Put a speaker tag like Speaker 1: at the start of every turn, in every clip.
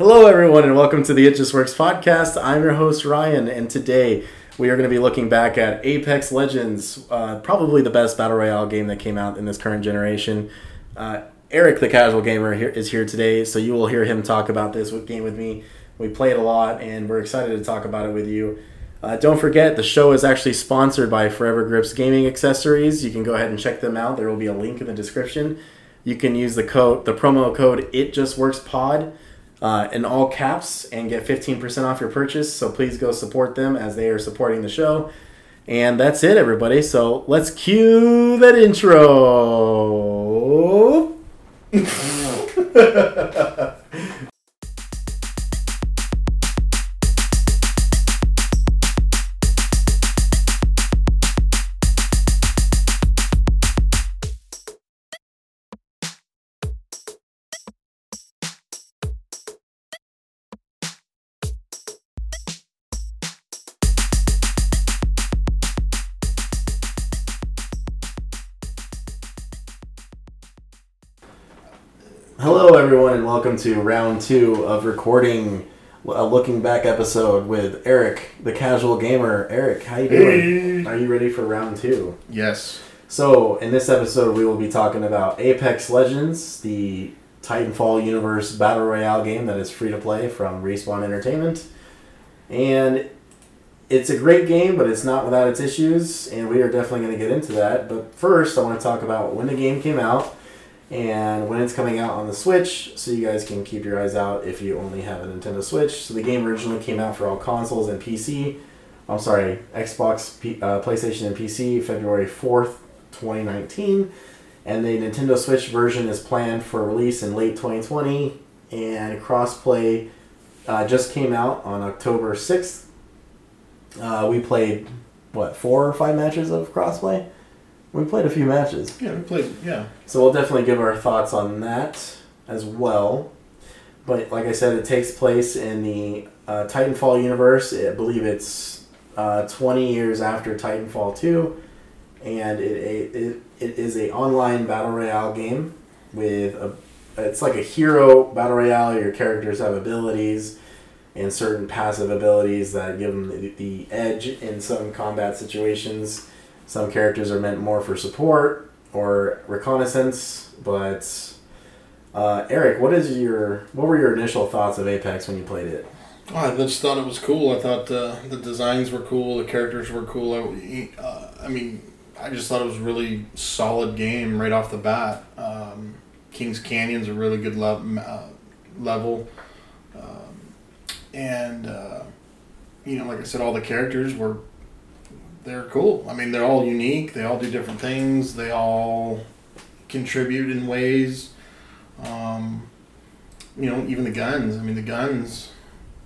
Speaker 1: Hello, everyone, and welcome to the It Just Works podcast. I'm your host, Ryan, and today we are going to be looking back at Apex Legends, uh, probably the best Battle Royale game that came out in this current generation. Uh, Eric, the casual gamer, here, is here today, so you will hear him talk about this with game with me. We played a lot, and we're excited to talk about it with you. Uh, don't forget, the show is actually sponsored by Forever Grips Gaming Accessories. You can go ahead and check them out. There will be a link in the description. You can use the code, the promo code It Just Works Pod, uh, in all caps, and get fifteen percent off your purchase. So please go support them as they are supporting the show. And that's it, everybody. So let's cue that intro. everyone, and welcome to round two of recording a looking back episode with Eric, the casual gamer. Eric, how you doing? Are you ready for round two?
Speaker 2: Yes.
Speaker 1: So, in this episode, we will be talking about Apex Legends, the Titanfall universe battle royale game that is free to play from Respawn Entertainment. And it's a great game, but it's not without its issues, and we are definitely going to get into that. But first, I want to talk about when the game came out and when it's coming out on the Switch, so you guys can keep your eyes out if you only have a Nintendo Switch. So the game originally came out for all consoles and PC. I'm sorry, Xbox, P, uh, PlayStation, and PC, February 4th, 2019. And the Nintendo Switch version is planned for release in late 2020. And crossplay uh, just came out on October 6th. Uh, we played, what, four or five matches of crossplay? We played a few matches.
Speaker 2: Yeah, we played. Yeah.
Speaker 1: So we'll definitely give our thoughts on that as well. But like I said, it takes place in the uh, Titanfall universe. I believe it's uh, 20 years after Titanfall 2, and it, it, it is a online battle royale game with a it's like a hero battle royale. Your characters have abilities and certain passive abilities that give them the, the edge in some combat situations. Some characters are meant more for support or reconnaissance, but uh, Eric, what is your what were your initial thoughts of Apex when you played it?
Speaker 2: I just thought it was cool. I thought uh, the designs were cool. The characters were cool. I, uh, I mean, I just thought it was a really solid game right off the bat. Um, Kings Canyon's a really good le- uh, level, um, and uh, you know, like I said, all the characters were they're cool. I mean, they're all unique. They all do different things. They all contribute in ways. Um, you know, even the guns. I mean, the guns.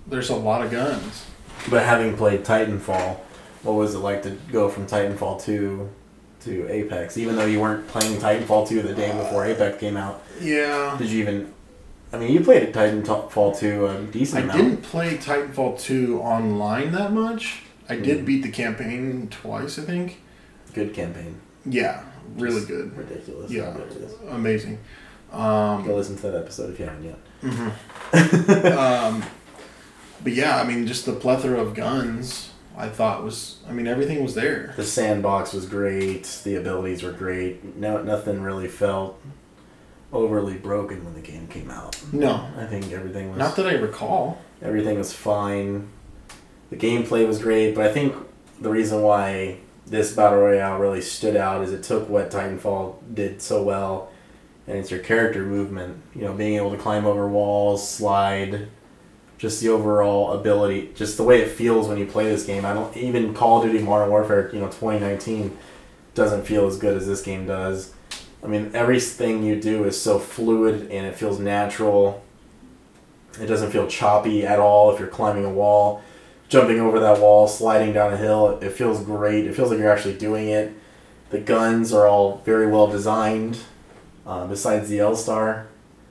Speaker 2: There's a lot of guns.
Speaker 1: But having played Titanfall, what was it like to go from Titanfall two to Apex? Even though you weren't playing Titanfall two the day before Apex came out,
Speaker 2: Yeah.
Speaker 1: did you even? I mean, you played Titanfall two a decent
Speaker 2: I
Speaker 1: amount.
Speaker 2: didn't play Titanfall 2 online that much. I did beat the campaign twice, I think.
Speaker 1: Good campaign.
Speaker 2: Yeah, really
Speaker 1: Just
Speaker 2: good.
Speaker 1: Ridiculous.
Speaker 2: Yeah.
Speaker 1: how good it is.
Speaker 2: Amazing.
Speaker 1: Go
Speaker 2: Um,
Speaker 1: listen to that episode if you haven't yet.
Speaker 2: mhm. um, but yeah, I mean, just the plethora of guns I thought was, I mean, everything was there.
Speaker 1: The sandbox was great. The abilities were great. No, nothing really felt overly broken when the game came out.
Speaker 2: No,
Speaker 1: I think everything was
Speaker 2: not that I recall.
Speaker 1: everything was fine. The gameplay was great, but I think the reason why this battle royale really stood out is it took what Titanfall did so well, and it's your character movement. You know, being able to climb over walls, slide, just the overall ability, just the way it feels when you play this game. I don't even Call of Duty Modern Warfare, you know, 2019 doesn't feel as good as this game does. I mean, everything you do is so fluid and it feels natural. It doesn't feel choppy at all if you're climbing a wall, jumping over that wall, sliding down a hill. It feels great. It feels like you're actually doing it. The guns are all very well designed. Uh, besides the L Star,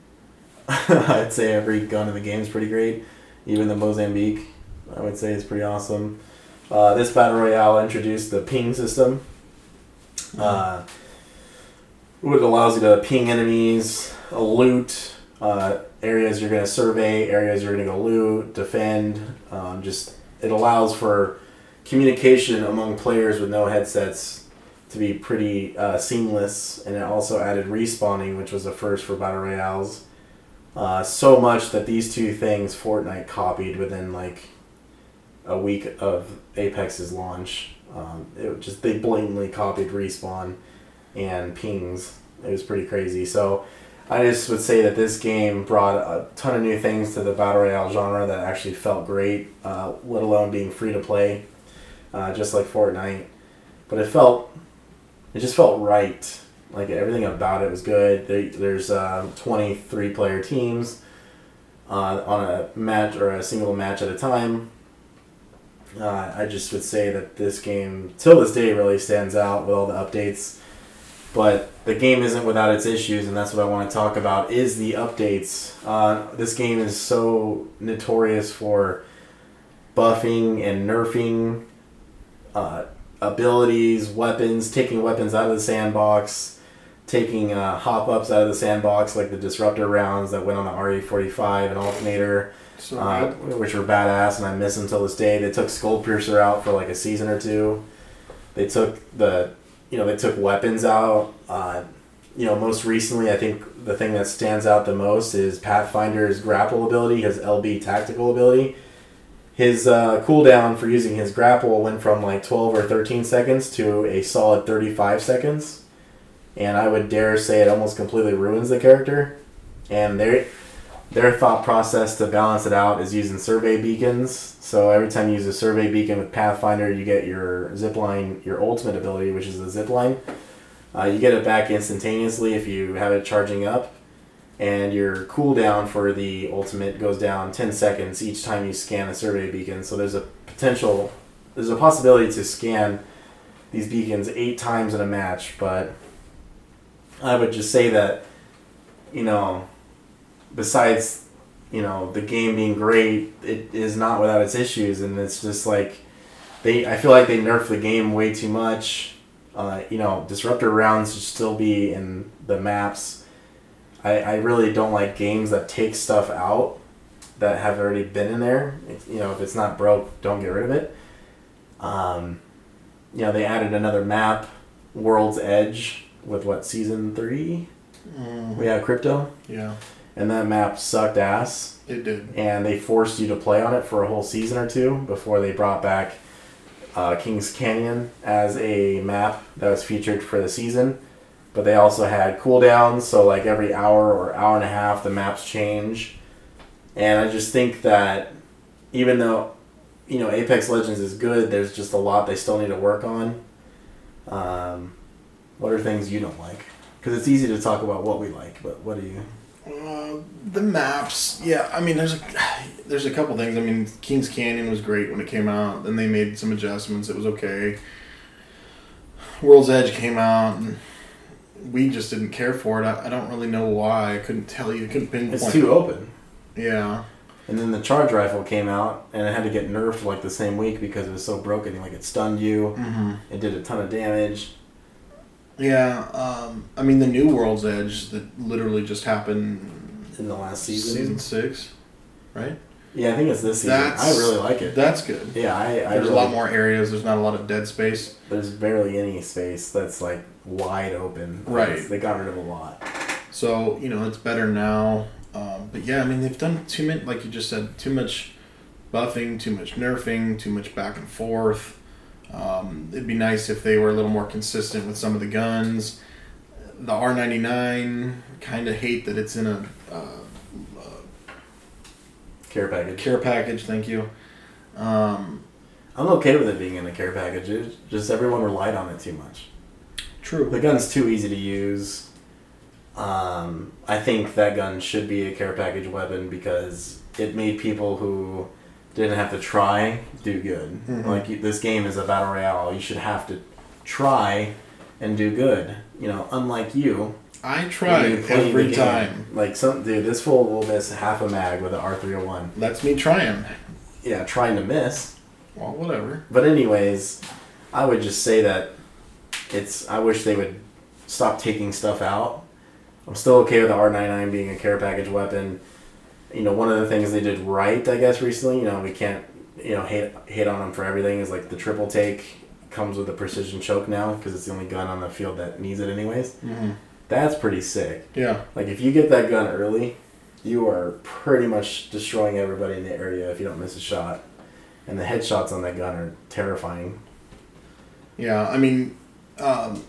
Speaker 1: I'd say every gun in the game is pretty great. Even the Mozambique, I would say, is pretty awesome. Uh, this battle royale introduced the ping system. Uh, it allows you to ping enemies, uh, loot. Uh, areas you're going to survey, areas you're going to go loot, defend. Um, just it allows for communication among players with no headsets to be pretty uh, seamless, and it also added respawning, which was a first for battle royales. Uh, so much that these two things Fortnite copied within like a week of Apex's launch. Um, it just they blatantly copied respawn and pings. It was pretty crazy. So I just would say that this game brought a ton of new things to the battle royale genre that actually felt great, uh, let alone being free to play, uh, just like Fortnite. But it felt, it just felt right. Like everything about it was good. There, there's uh, 23 player teams uh, on a match or a single match at a time. Uh, I just would say that this game, till this day, really stands out with all the updates. But the game isn't without its issues, and that's what I want to talk about. Is the updates? Uh, this game is so notorious for buffing and nerfing uh, abilities, weapons, taking weapons out of the sandbox, taking uh, hop ups out of the sandbox, like the disruptor rounds that went on the RE45 and alternator
Speaker 2: So
Speaker 1: uh, which were badass, and I miss them till this day. They took Skull Piercer out for like a season or two. They took the, you know, they took weapons out. Uh, you know, most recently, I think the thing that stands out the most is Pathfinder's grapple ability, his LB tactical ability. His uh, cooldown for using his grapple went from like 12 or 13 seconds to a solid 35 seconds. And I would dare say it almost completely ruins the character. And they their thought process to balance it out is using survey beacons. So every time you use a survey beacon with Pathfinder, you get your zipline, your ultimate ability, which is the zipline. Uh, you get it back instantaneously if you have it charging up, and your cooldown for the ultimate goes down 10 seconds each time you scan a survey beacon. So there's a potential, there's a possibility to scan these beacons eight times in a match, but I would just say that, you know, besides you know the game being great, it is not without its issues, and it's just like they. I feel like they nerfed the game way too much. Uh, you know, disruptor rounds should still be in the maps. I, I really don't like games that take stuff out that have already been in there. It's, you know, if it's not broke, don't get rid of it. Um, you know, they added another map, World's Edge, with what season three?
Speaker 2: Mm,
Speaker 1: We have crypto
Speaker 2: yeah,
Speaker 1: and that map sucked ass.
Speaker 2: It did.
Speaker 1: and they forced you to play on it for a whole season or two before they brought back uh, king's canyon as a map that was featured for the season. But they also had cooldowns so like every hour or hour and a half the maps change. And i just think that even though you know apex legends is good there's just a lot they still need to work on. Um, what are things you don't like? Because it's easy to talk about what we like but what do you
Speaker 2: Uh, the maps, yeah. I mean, there's a there's a couple things. I mean, Kings Canyon was great when it came out. Then they made some adjustments. It was okay. World's Edge came out, and we just didn't care for it. I, I don't really know why. I couldn't tell you. I couldn't pinpoint.
Speaker 1: it's too open
Speaker 2: Yeah.
Speaker 1: And then the charge rifle came out, and it had to get nerfed like the same week because it was so broken. Like it stunned you,
Speaker 2: Mm-hmm.
Speaker 1: it did a ton of damage.
Speaker 2: Yeah. Um, I mean, the new World's Edge that literally just happened
Speaker 1: In the last season,
Speaker 2: season six, right?
Speaker 1: yeah, I think it's this season.
Speaker 2: That's-
Speaker 1: I really like it.
Speaker 2: That's good.
Speaker 1: Yeah, I, I
Speaker 2: There's
Speaker 1: really,
Speaker 2: a lot more areas. There's not a lot of dead space.
Speaker 1: There's barely any space that's like wide open.
Speaker 2: Right.
Speaker 1: They got rid of a lot.
Speaker 2: So you know it's better now. Um, but yeah, I mean they've done too much, like you just said, too much buffing, too much nerfing, too much back and forth. Um, it'd be nice if they were a little more consistent with some of the guns. The R ninety nine, kind of hate that it's in a uh,
Speaker 1: Care package.
Speaker 2: care package. Thank you. Um,
Speaker 1: I'm okay with it being in a care package. It's just everyone relied on it too much.
Speaker 2: true.
Speaker 1: The gun's too easy to use. Um, I think that gun should be a care package weapon because it made people who didn't have to try do good.
Speaker 2: Mhm.
Speaker 1: Like you- this game is a battle royale, you should have to try and do good. You know, unlike you,
Speaker 2: I try
Speaker 1: when you play the
Speaker 2: every time.
Speaker 1: Like some dude, this fool will miss half a mag with an R three hundred one.
Speaker 2: That's me trying.
Speaker 1: Yeah, trying to miss.
Speaker 2: Well, whatever.
Speaker 1: But anyways, I would just say that it's. I wish they would stop taking stuff out. I'm still okay with the R99 being a care package weapon. You know, one of the things they did right, I guess, recently, you know, we can't, you know, hate hate on them for everything. Is like the triple take comes with a precision choke now because it's the only gun on the field that needs it, anyways.
Speaker 2: Mm-hmm.
Speaker 1: That's pretty sick.
Speaker 2: Yeah.
Speaker 1: Like if you get that gun early, you are pretty much destroying everybody in the area if you don't miss a shot. And the headshots on that gun are terrifying.
Speaker 2: Yeah, I mean, um,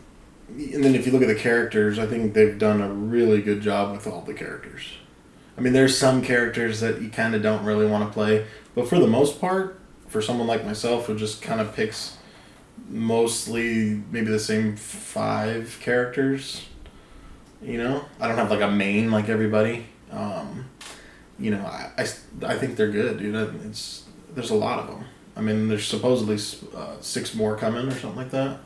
Speaker 2: and then if you look at the characters, I think they've done a really good job with all the characters. I mean, there's some characters that you kind of don't really want to play, but for the most part, for someone like myself who just kind of picks mostly maybe the same five characters, you know, I don't have like a main like everybody. Um, you know, I, I, I think they're good, dude. It's there's a lot of them. I mean, there's supposedly uh, six more coming or something like that.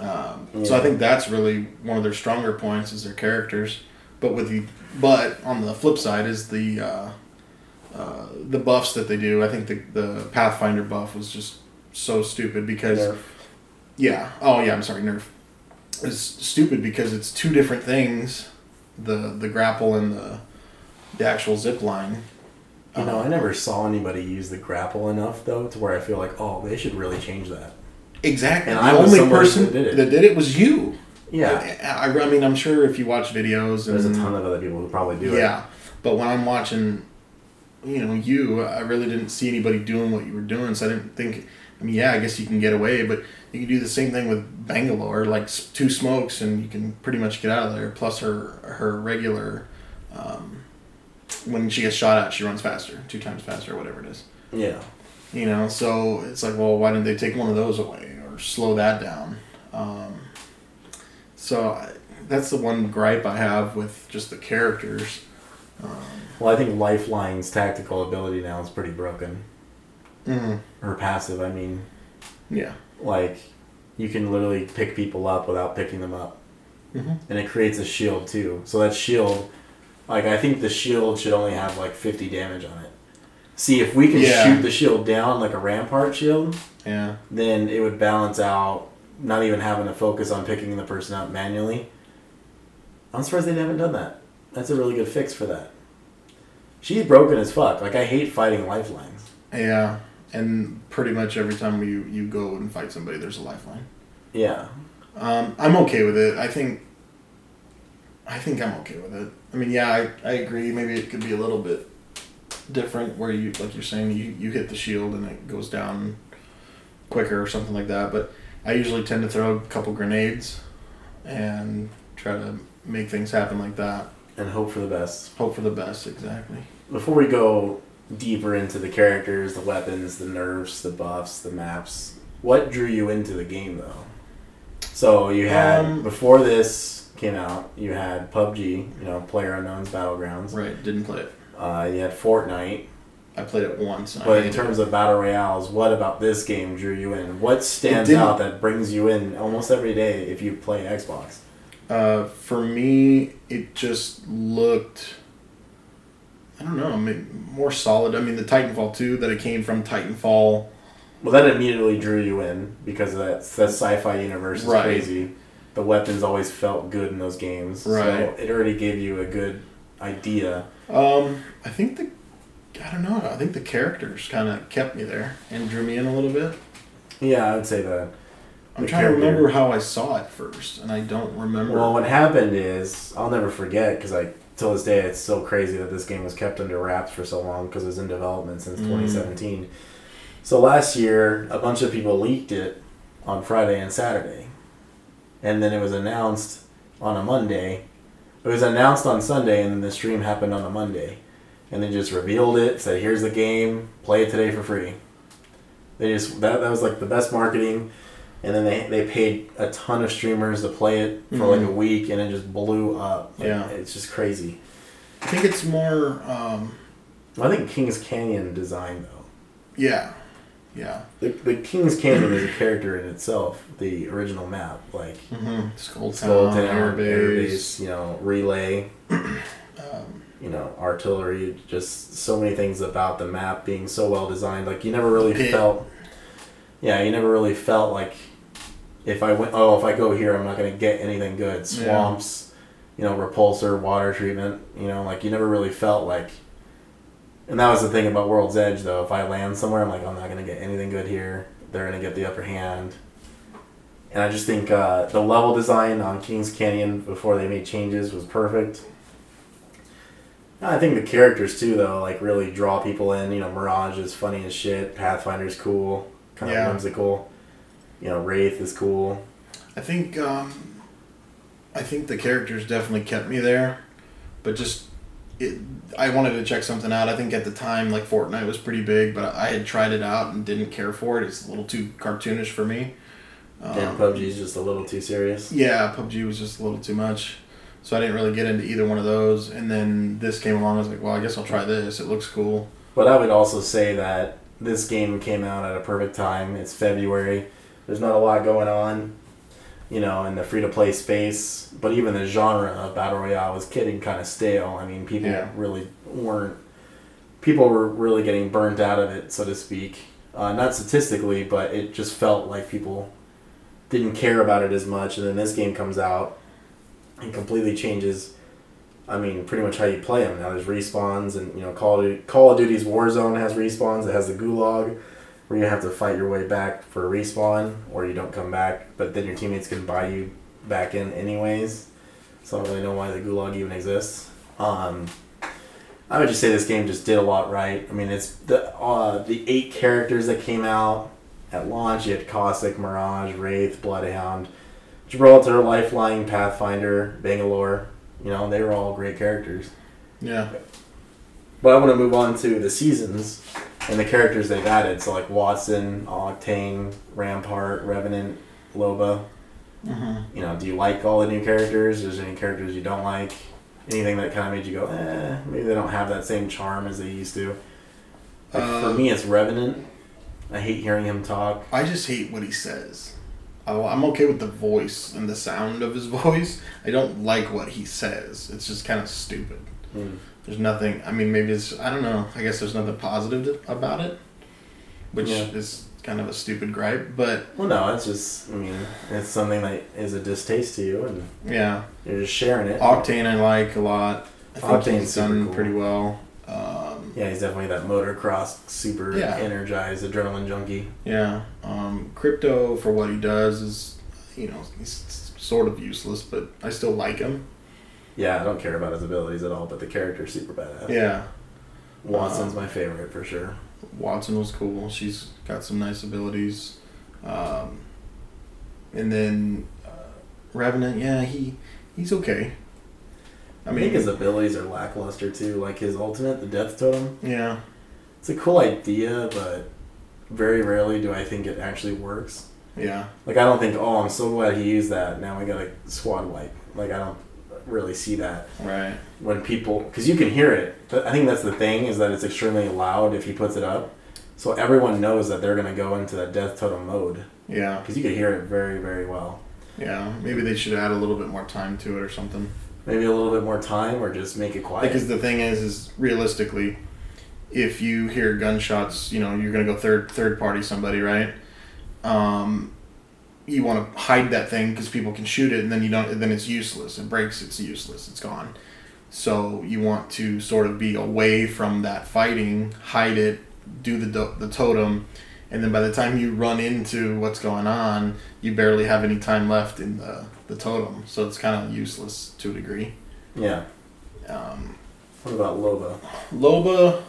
Speaker 2: Um, So I think that's really one of their stronger points is their characters. But with the but on the flip side is the uh, uh, the buffs that they do. I think the the Pathfinder buff was just so stupid because
Speaker 1: Nerf.
Speaker 2: yeah. Oh yeah. I'm sorry. Nerf is stupid because it's two different things. The the grapple and the the actual zip line.
Speaker 1: You know, I never saw anybody use the grapple enough though to where I feel like, oh, they should really change that.
Speaker 2: Exactly.
Speaker 1: And
Speaker 2: the
Speaker 1: I was
Speaker 2: only person
Speaker 1: that did it.
Speaker 2: that did it was you.
Speaker 1: Yeah,
Speaker 2: I, I mean, I'm sure if you watch videos, and,
Speaker 1: there's a ton of other people who probably do it.
Speaker 2: yeah. But when I'm watching, you know, you, I really didn't see anybody doing what you were doing, so I didn't think. I mean, yeah, I guess you can get away, but you can do the same thing with Bangalore, like two smokes, and you can pretty much get out of there. Plus, her her regular, um, when she gets shot at, she runs faster, two times faster, or whatever it is.
Speaker 1: Yeah.
Speaker 2: You know, so it's like, well, why didn't they take one of those away or slow that down? Um, so I, that's the one gripe I have with just the characters. Um,
Speaker 1: Well, I think Lifeline's tactical ability now is pretty broken.
Speaker 2: mhm.
Speaker 1: Or passive, I mean.
Speaker 2: Yeah.
Speaker 1: Like, you can literally pick people up without picking them up.
Speaker 2: Mm-hmm.
Speaker 1: And it creates a shield too. So that shield, like, I think the shield should only have like 50 damage on it. See, if we can
Speaker 2: Yeah.
Speaker 1: shoot the shield down like a rampart shield,
Speaker 2: Yeah.
Speaker 1: then it would balance out not even having to focus on picking the person up manually. I'm surprised they haven't done that. That's a really good fix for that. She's broken as fuck. Like I hate fighting lifelines.
Speaker 2: Yeah. And pretty much every time you, you go and fight somebody, there's a lifeline.
Speaker 1: Yeah.
Speaker 2: Um, I'm okay with it. I think. I think I'm okay with it. I mean, yeah, I, I agree. Maybe it could be a little bit different, where you like you're saying you, you hit the shield and it goes down quicker or something like that. But I usually tend to throw a couple grenades and try to make things happen like that.
Speaker 1: And hope for the best.
Speaker 2: Hope for the best. Exactly.
Speaker 1: Before we go deeper into the characters, the weapons, the nerfs, the buffs, the maps, what drew you into the game though? So you had
Speaker 2: Um,
Speaker 1: before this came out, you had PUBG, you know, Player Unknown's Battlegrounds.
Speaker 2: Right. Didn't play it.
Speaker 1: Uh, you had Fortnite.
Speaker 2: I played it once.
Speaker 1: But in
Speaker 2: hated it.
Speaker 1: terms of battle royales, what about this game drew you in? What stands out that brings you in almost every day if you play Xbox?
Speaker 2: Uh, for me, it just looked. I don't know. I mean, more solid. I mean, the Titanfall two that it came from Titanfall.
Speaker 1: Well, that immediately drew you in because that that sci-fi universe is
Speaker 2: Right.
Speaker 1: crazy. The weapons always felt good in those games, so
Speaker 2: Right.
Speaker 1: it already gave you a good idea.
Speaker 2: Um, I think the. I don't know. I think the characters kind of kept me there and drew me in a little bit.
Speaker 1: Yeah, I would say that.
Speaker 2: I'm
Speaker 1: The
Speaker 2: trying to remember how I saw it first, and I don't remember.
Speaker 1: Well, what happened is I'll never forget because like till this day it's so crazy that this game was kept under wraps for so long because it was in development since
Speaker 2: Mm.
Speaker 1: 2017. So last year a bunch of people leaked it on Friday and Saturday, and then it was announced on a Monday. It was announced on Sunday, and then the stream happened on a Monday, and they just revealed it. Said, "Here's the game. Play it today for free." They just that that was like the best marketing and then they, they paid a ton of streamers to play it for like a week and it just blew up Like,
Speaker 2: Yeah.
Speaker 1: it's just crazy
Speaker 2: I think it's more. Um,
Speaker 1: i think king's canyon design though
Speaker 2: yeah, yeah.
Speaker 1: the, the king's canyon is a character in itself the original map like
Speaker 2: Mm-hmm. Skull
Speaker 1: skull
Speaker 2: Town,
Speaker 1: town
Speaker 2: Air
Speaker 1: air
Speaker 2: Base.
Speaker 1: base you know relay you know artillery just so many things about the map being so well designed like you never really
Speaker 2: Pit.
Speaker 1: felt yeah you never really felt like if i went oh if i go here i'm not going to get anything good
Speaker 2: Yeah.
Speaker 1: swamps you know repulsor water treatment you know like you never really felt like And that was the thing about World's Edge, though. If I land somewhere, I'm like, I'm not gonna get anything good here. They're gonna get the upper hand. And I just think uh, the level design on Kings Canyon before they made changes was perfect. I think the characters too, though, like really draw people in. You know, Mirage is funny as shit. Pathfinder's cool, kind of whimsical. You know, Wraith is cool.
Speaker 2: I think um, I think the characters definitely kept me there, but just it. I wanted to check something out. I think at the time, like Fortnite was pretty big, but I had tried it out and didn't care for it. It's a little too cartoonish for me. Um,
Speaker 1: and PUBG's just a little too serious.
Speaker 2: Yeah, PUBG was just a little too much. So I didn't really get into either one of those. And then this came along. I was like, well, I guess I'll try this. It looks cool.
Speaker 1: But I would also say that this game came out at a perfect time. It's February. There's not a lot going on, you know, in the free to play space. But even the genre of battle royale was getting kind of stale. I mean, people
Speaker 2: Yeah.
Speaker 1: really weren't. People were really getting burnt out of it, so to speak. Uh, not statistically, but it just felt like people didn't care about it as much. And then this game comes out and completely changes I mean, pretty much how you play them. Now there's respawns, and you know, Call of Duty, Call of Duty's Warzone has respawns. It has the Gulag, where you have to fight your way back for a respawn, or you don't come back. But then your teammates can buy you back in anyways. So I don't really know why the Gulag even exists. Um, I would just say this game just did a lot right. I mean, it's the uh, the eight characters that came out at launch. You had Caustic, Mirage, Wraith, Bloodhound, Gibraltar, Lifeline, Pathfinder, Bangalore. You know, they were all great characters.
Speaker 2: Yeah.
Speaker 1: But I want to move on to the seasons and the characters they've added. So like Wattson, Octane, Rampart, Revenant, Loba.
Speaker 2: Mm-hmm.
Speaker 1: You know, do you like all the new characters? Is there any characters you don't like? Anything that kind of made you go, eh, maybe they don't have that same charm as they used to. Like, for
Speaker 2: Uh,
Speaker 1: me, it's Revenant. I hate hearing him talk.
Speaker 2: I just hate what he says. I- I'm okay with the voice and the sound of his voice. I don't like what he says. It's just kind of stupid.
Speaker 1: Hmm.
Speaker 2: There's nothing. I mean, maybe it's. I don't know. I guess there's nothing positive to- about it, which
Speaker 1: Yeah.
Speaker 2: is kind of a stupid gripe. But
Speaker 1: Well, no, it's just, I mean, it's something that is a distaste to you, and
Speaker 2: yeah,
Speaker 1: you're just sharing it.
Speaker 2: Octane I like a lot. I think
Speaker 1: Octane's
Speaker 2: he's done
Speaker 1: cool.
Speaker 2: pretty well. Um,
Speaker 1: Yeah, he's definitely that motocross, super
Speaker 2: Yeah.
Speaker 1: energized, adrenaline junkie.
Speaker 2: yeah, um, crypto for what he does is, you know, he's sort of useless, but I still like him.
Speaker 1: Yeah, I don't care about his abilities at all, but the character's super badass.
Speaker 2: Yeah,
Speaker 1: Wattson's
Speaker 2: Um,
Speaker 1: my favorite for sure.
Speaker 2: Wattson was cool. She's got some nice abilities. Um, and then uh, Revenant, yeah, he he's okay. I
Speaker 1: I,
Speaker 2: mean,
Speaker 1: think his abilities are lackluster too. Like his ultimate, the Death Totem.
Speaker 2: yeah,
Speaker 1: It's a cool idea, but very rarely do I think it actually works.
Speaker 2: yeah,
Speaker 1: Like I don't think, oh, I'm so glad he used that. Now we got a squad wipe. Like I don't really see that
Speaker 2: right,
Speaker 1: when people, because you can hear it. But I think that's the thing is that it's extremely loud if he puts it up, so everyone knows that they're gonna go into that Death Totem mode
Speaker 2: yeah,
Speaker 1: because you can hear it very, very well.
Speaker 2: yeah. Maybe they should add a little bit more time to it or something.
Speaker 1: Maybe a little bit more time, or just make it quiet.
Speaker 2: Because the thing is, is realistically, if you hear gunshots, you know you're gonna go third third party somebody, right? Um, you want to hide that thing because people can shoot it, and then you don't. Then it's useless. It breaks. It's useless. It's gone. So you want to sort of be away from that fighting, hide it, do the do- the totem, and then by the time you run into what's going on, you barely have any time left in the the totem. So it's kind of useless to a degree.
Speaker 1: yeah.
Speaker 2: Um,
Speaker 1: What about Loba?
Speaker 2: Loba,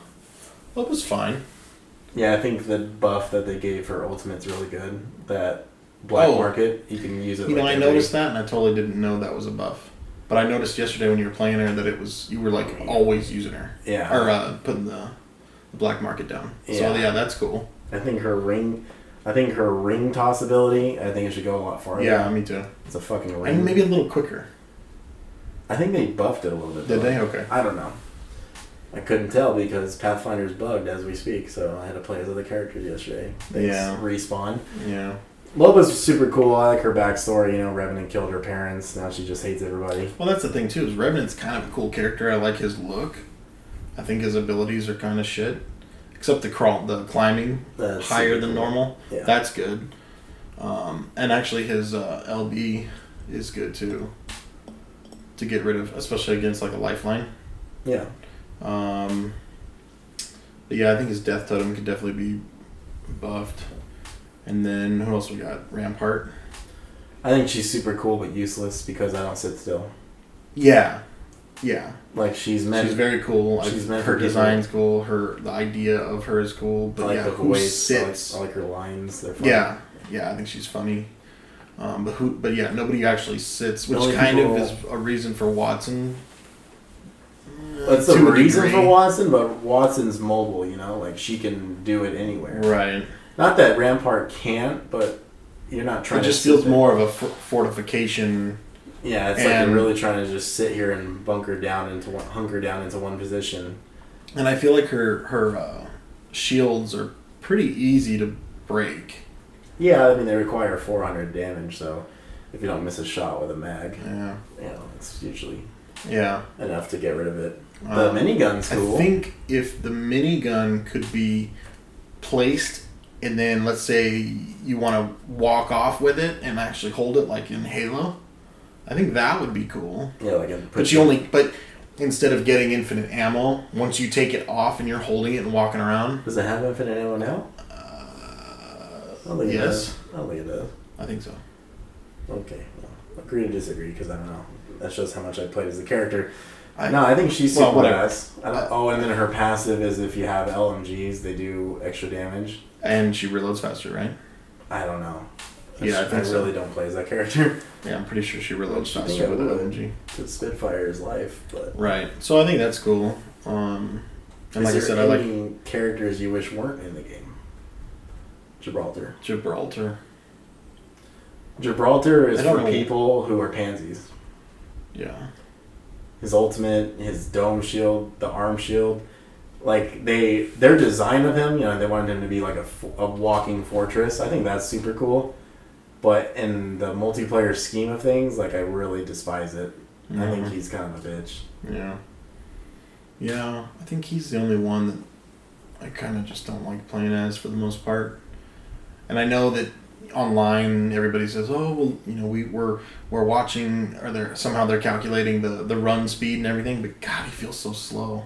Speaker 2: Loba's fine.
Speaker 1: Yeah, I think the buff that they gave her ultimate's really good. That black
Speaker 2: Oh.
Speaker 1: market, you can use it.
Speaker 2: You know, I noticed that, and I totally didn't know that was a buff. But I noticed yesterday when you were playing her that it was you were like always using her
Speaker 1: Yeah,
Speaker 2: or uh, putting the, the black market down. Yeah. So
Speaker 1: yeah,
Speaker 2: that's cool.
Speaker 1: I think her ring. I think her ring toss ability. I think it should go a lot farther.
Speaker 2: Yeah, me too.
Speaker 1: it's a fucking ring.
Speaker 2: And maybe a little quicker.
Speaker 1: I think they buffed it a little bit.
Speaker 2: Did they? Okay.
Speaker 1: I don't know. I couldn't tell because Pathfinder's bugged as we speak, so I had to play as other characters yesterday. They
Speaker 2: Yeah.
Speaker 1: respawn.
Speaker 2: Yeah.
Speaker 1: Loba's super cool. I like her backstory. You know, Revenant killed her parents. Now she just hates everybody.
Speaker 2: Well, that's the thing too. Is Revenant's kind of a cool character. I like his look. I think his abilities are kind of shit, except the crawl, the climbing
Speaker 1: That's
Speaker 2: higher than
Speaker 1: cool.
Speaker 2: normal.
Speaker 1: Yeah.
Speaker 2: That's good. Um, and actually, his uh, LB is good too. To get rid of, especially against like a lifeline.
Speaker 1: yeah.
Speaker 2: Um, But yeah, I think his death totem could definitely be buffed. And then who else we got? Rampart.
Speaker 1: I think she's super cool but useless because I don't sit still.
Speaker 2: Yeah, yeah.
Speaker 1: Like she's meant.
Speaker 2: she's very cool.
Speaker 1: she's meant
Speaker 2: her
Speaker 1: people-
Speaker 2: design's cool. Her the idea of her is cool.
Speaker 1: I
Speaker 2: But
Speaker 1: like
Speaker 2: yeah,
Speaker 1: the
Speaker 2: who
Speaker 1: voice. I like,
Speaker 2: sits?
Speaker 1: I like her lines. They're fun.
Speaker 2: Yeah, yeah. I think she's funny. Um, but who? But yeah, nobody actually sits, which kind of is a reason for Wattson.
Speaker 1: That's the reason for. Wattson, but Wattson's mobile. You know, like she can do it anywhere.
Speaker 2: Right.
Speaker 1: Not that Rampart can't, but you're not trying.
Speaker 2: It just feels
Speaker 1: there.
Speaker 2: more of a fortification.
Speaker 1: Yeah, it's like
Speaker 2: and-
Speaker 1: you're really trying to just sit here and bunker down into one, hunker down into one position.
Speaker 2: And I feel like her her uh, shields are pretty easy to break.
Speaker 1: Yeah, I mean they require 400 damage, so if you don't miss a shot with a mag,
Speaker 2: Yeah.
Speaker 1: you know, it's usually
Speaker 2: Yeah.
Speaker 1: enough to get rid of it. The
Speaker 2: Um,
Speaker 1: minigun's cool.
Speaker 2: I think if the minigun could be placed and then let's say you want to walk off with it and actually hold it like in Halo, I think that would be cool.
Speaker 1: yeah, like a
Speaker 2: But you only but instead of getting infinite ammo, once you take it off and you're holding it and walking around,
Speaker 1: does it have infinite ammo now? Uh, I don't
Speaker 2: yes.
Speaker 1: I don't think it does.
Speaker 2: I think so.
Speaker 1: Okay, well, agree to disagree because I don't know. That shows how much I played as the character.
Speaker 2: I-
Speaker 1: no, I think she's
Speaker 2: Well,
Speaker 1: super
Speaker 2: whatever.
Speaker 1: badass. Oh, and then her passive is if you have LMGs, they do extra damage.
Speaker 2: And she reloads faster, right?
Speaker 1: I don't know.
Speaker 2: Yeah, I think so.
Speaker 1: really don't play as that character.
Speaker 2: Yeah, I'm pretty sure she reloads
Speaker 1: I think
Speaker 2: faster
Speaker 1: I
Speaker 2: with
Speaker 1: would.
Speaker 2: LMG.
Speaker 1: It's Spitfire's life, but
Speaker 2: Right. So I think that's cool. Um, and
Speaker 1: Is
Speaker 2: like I
Speaker 1: there
Speaker 2: said, I like
Speaker 1: any characters you wish weren't in the game. Gibraltar.
Speaker 2: Gibraltar.
Speaker 1: Gibraltar is
Speaker 2: I don't
Speaker 1: for
Speaker 2: know.
Speaker 1: people who are pansies.
Speaker 2: Yeah.
Speaker 1: His ultimate, his dome shield, the arm shield, like they their design of him, you know, they wanted him to be like a, fo- a walking fortress. I think that's super cool. But in the multiplayer scheme of things, like I really despise it. I think he's kind of a bitch.
Speaker 2: Yeah. Yeah, I think he's the only one that I kind of just don't like playing as for the most part. And I know that online everybody says, "Oh, well, you know, we we're we're watching or they're somehow they're calculating the the run speed and everything, but god, he feels so slow."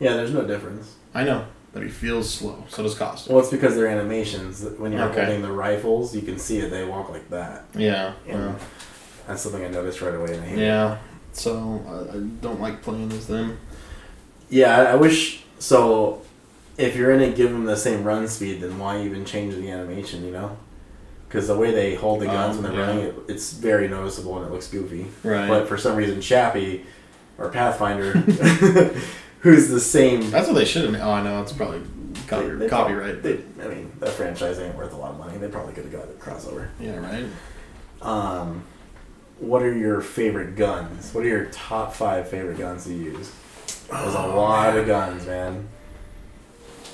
Speaker 1: Yeah, there's no difference.
Speaker 2: I know, but he feels slow. So does Costa.
Speaker 1: Well, it's because they're animations. When you're
Speaker 2: Okay.
Speaker 1: holding the rifles, you can see it. They walk like that.
Speaker 2: Yeah.
Speaker 1: And that's something I noticed right away. And I hate
Speaker 2: Yeah.
Speaker 1: it.
Speaker 2: yeah. So I, I don't like playing as them.
Speaker 1: Yeah, I, I wish. So, if you're in it, give them the same run speed. Then why even change the animation? You know, because the way they hold the guns
Speaker 2: Um,
Speaker 1: when they're
Speaker 2: yeah.
Speaker 1: running, it, it's very noticeable and it looks goofy.
Speaker 2: Right.
Speaker 1: But for some reason, Chappie or Pathfinder, who's the same.
Speaker 2: That's what they should have. Oh, I know it's probably copy,
Speaker 1: they- they
Speaker 2: copyright.
Speaker 1: They, I mean, that franchise ain't worth a lot of money. They probably could have got a crossover.
Speaker 2: yeah. Right.
Speaker 1: Um, what are your favorite guns? What are your top five favorite guns to use? There's a
Speaker 2: Oh,
Speaker 1: lot
Speaker 2: man.
Speaker 1: of guns, man.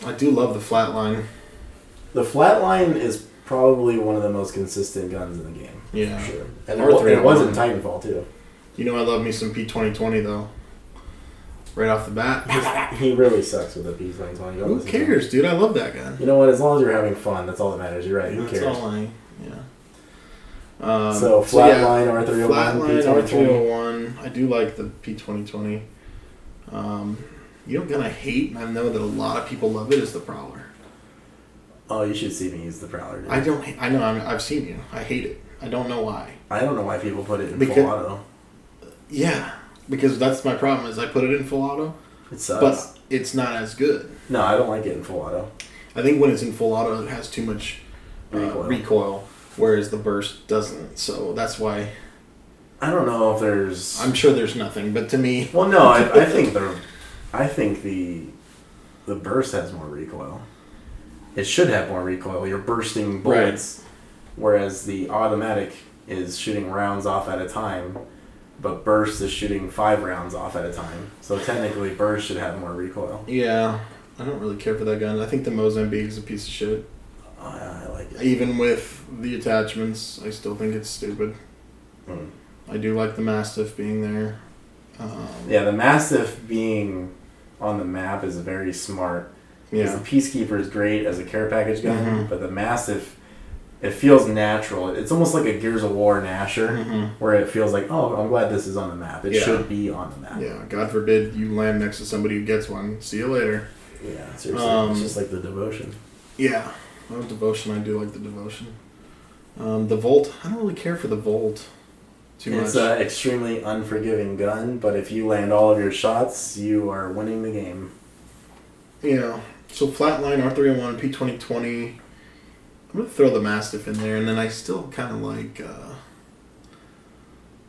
Speaker 2: I do love the flatline.
Speaker 1: The flatline is probably one of the most consistent guns in the game.
Speaker 2: Yeah.
Speaker 1: For sure. And
Speaker 2: Or
Speaker 1: it, wa-
Speaker 2: three
Speaker 1: it was in. Titanfall too.
Speaker 2: You know I love me some P twenty twenty though. Right off the bat.
Speaker 1: He really sucks with the P2020. Don't
Speaker 2: Who
Speaker 1: listen to him.
Speaker 2: cares, dude? I love that gun.
Speaker 1: You know what? As long as you're having fun, that's all that matters. You're right. Who
Speaker 2: That's
Speaker 1: cares?
Speaker 2: all I. Yeah. Um,
Speaker 1: So flatline R301,
Speaker 2: R three
Speaker 1: P2020.
Speaker 2: hundred one. I do like the P twenty twenty. Um, you know, gonna hate, and I know that a lot of people love it is the Prowler.
Speaker 1: Oh, you should see me use the Prowler. Dude.
Speaker 2: I don't. ha- I know. I'm, I've seen you. I hate it. I don't know why.
Speaker 1: I don't know why people put it in
Speaker 2: Because-
Speaker 1: full auto.
Speaker 2: Yeah, because that's my problem. Is I put it in full auto,
Speaker 1: It sucks.
Speaker 2: but it's not as good.
Speaker 1: no, I don't like it in full auto.
Speaker 2: I think when it's in full auto, it has too much uh,
Speaker 1: Recoil.
Speaker 2: recoil. whereas the burst doesn't. So that's why
Speaker 1: I don't know if there's.
Speaker 2: I'm sure there's nothing. But to me,
Speaker 1: Well, no, I, I think the, I think the, the burst has more recoil. It should have more recoil. You're bursting bullets, whereas the automatic is shooting rounds off at a time, but burst is shooting five rounds off at a time. So technically, burst should have more recoil.
Speaker 2: yeah, I don't really care for that gun. I think the Mozambique is a piece of shit.
Speaker 1: Oh, I, I like it.
Speaker 2: Even with the attachments, I still think it's stupid.
Speaker 1: Mm.
Speaker 2: I do like the Mastiff being there. Um,
Speaker 1: Yeah, the mastiff being on the map is very smart.
Speaker 2: Yeah.
Speaker 1: the Peacekeeper is great as a care package gun,
Speaker 2: Mhm.
Speaker 1: but the Mastiff, it feels natural. It's almost like a Gears of War Gnasher,
Speaker 2: mm-hmm.
Speaker 1: where it feels like, oh, I'm glad this is on the map. It
Speaker 2: yeah.
Speaker 1: should be on the map.
Speaker 2: Yeah. God forbid you land next to somebody who gets one. See you later.
Speaker 1: Yeah. Seriously,
Speaker 2: um,
Speaker 1: it's just like the devotion.
Speaker 2: Yeah. Well, devotion. I do like the devotion. Um, the Volt. I don't really care for the Volt. Too
Speaker 1: it's an extremely unforgiving gun, but if you land all of your shots, you are winning the game.
Speaker 2: You know, so Flatline, R301, P2020, I'm gonna throw the Mastiff in there, and then I still kind of like. Uh,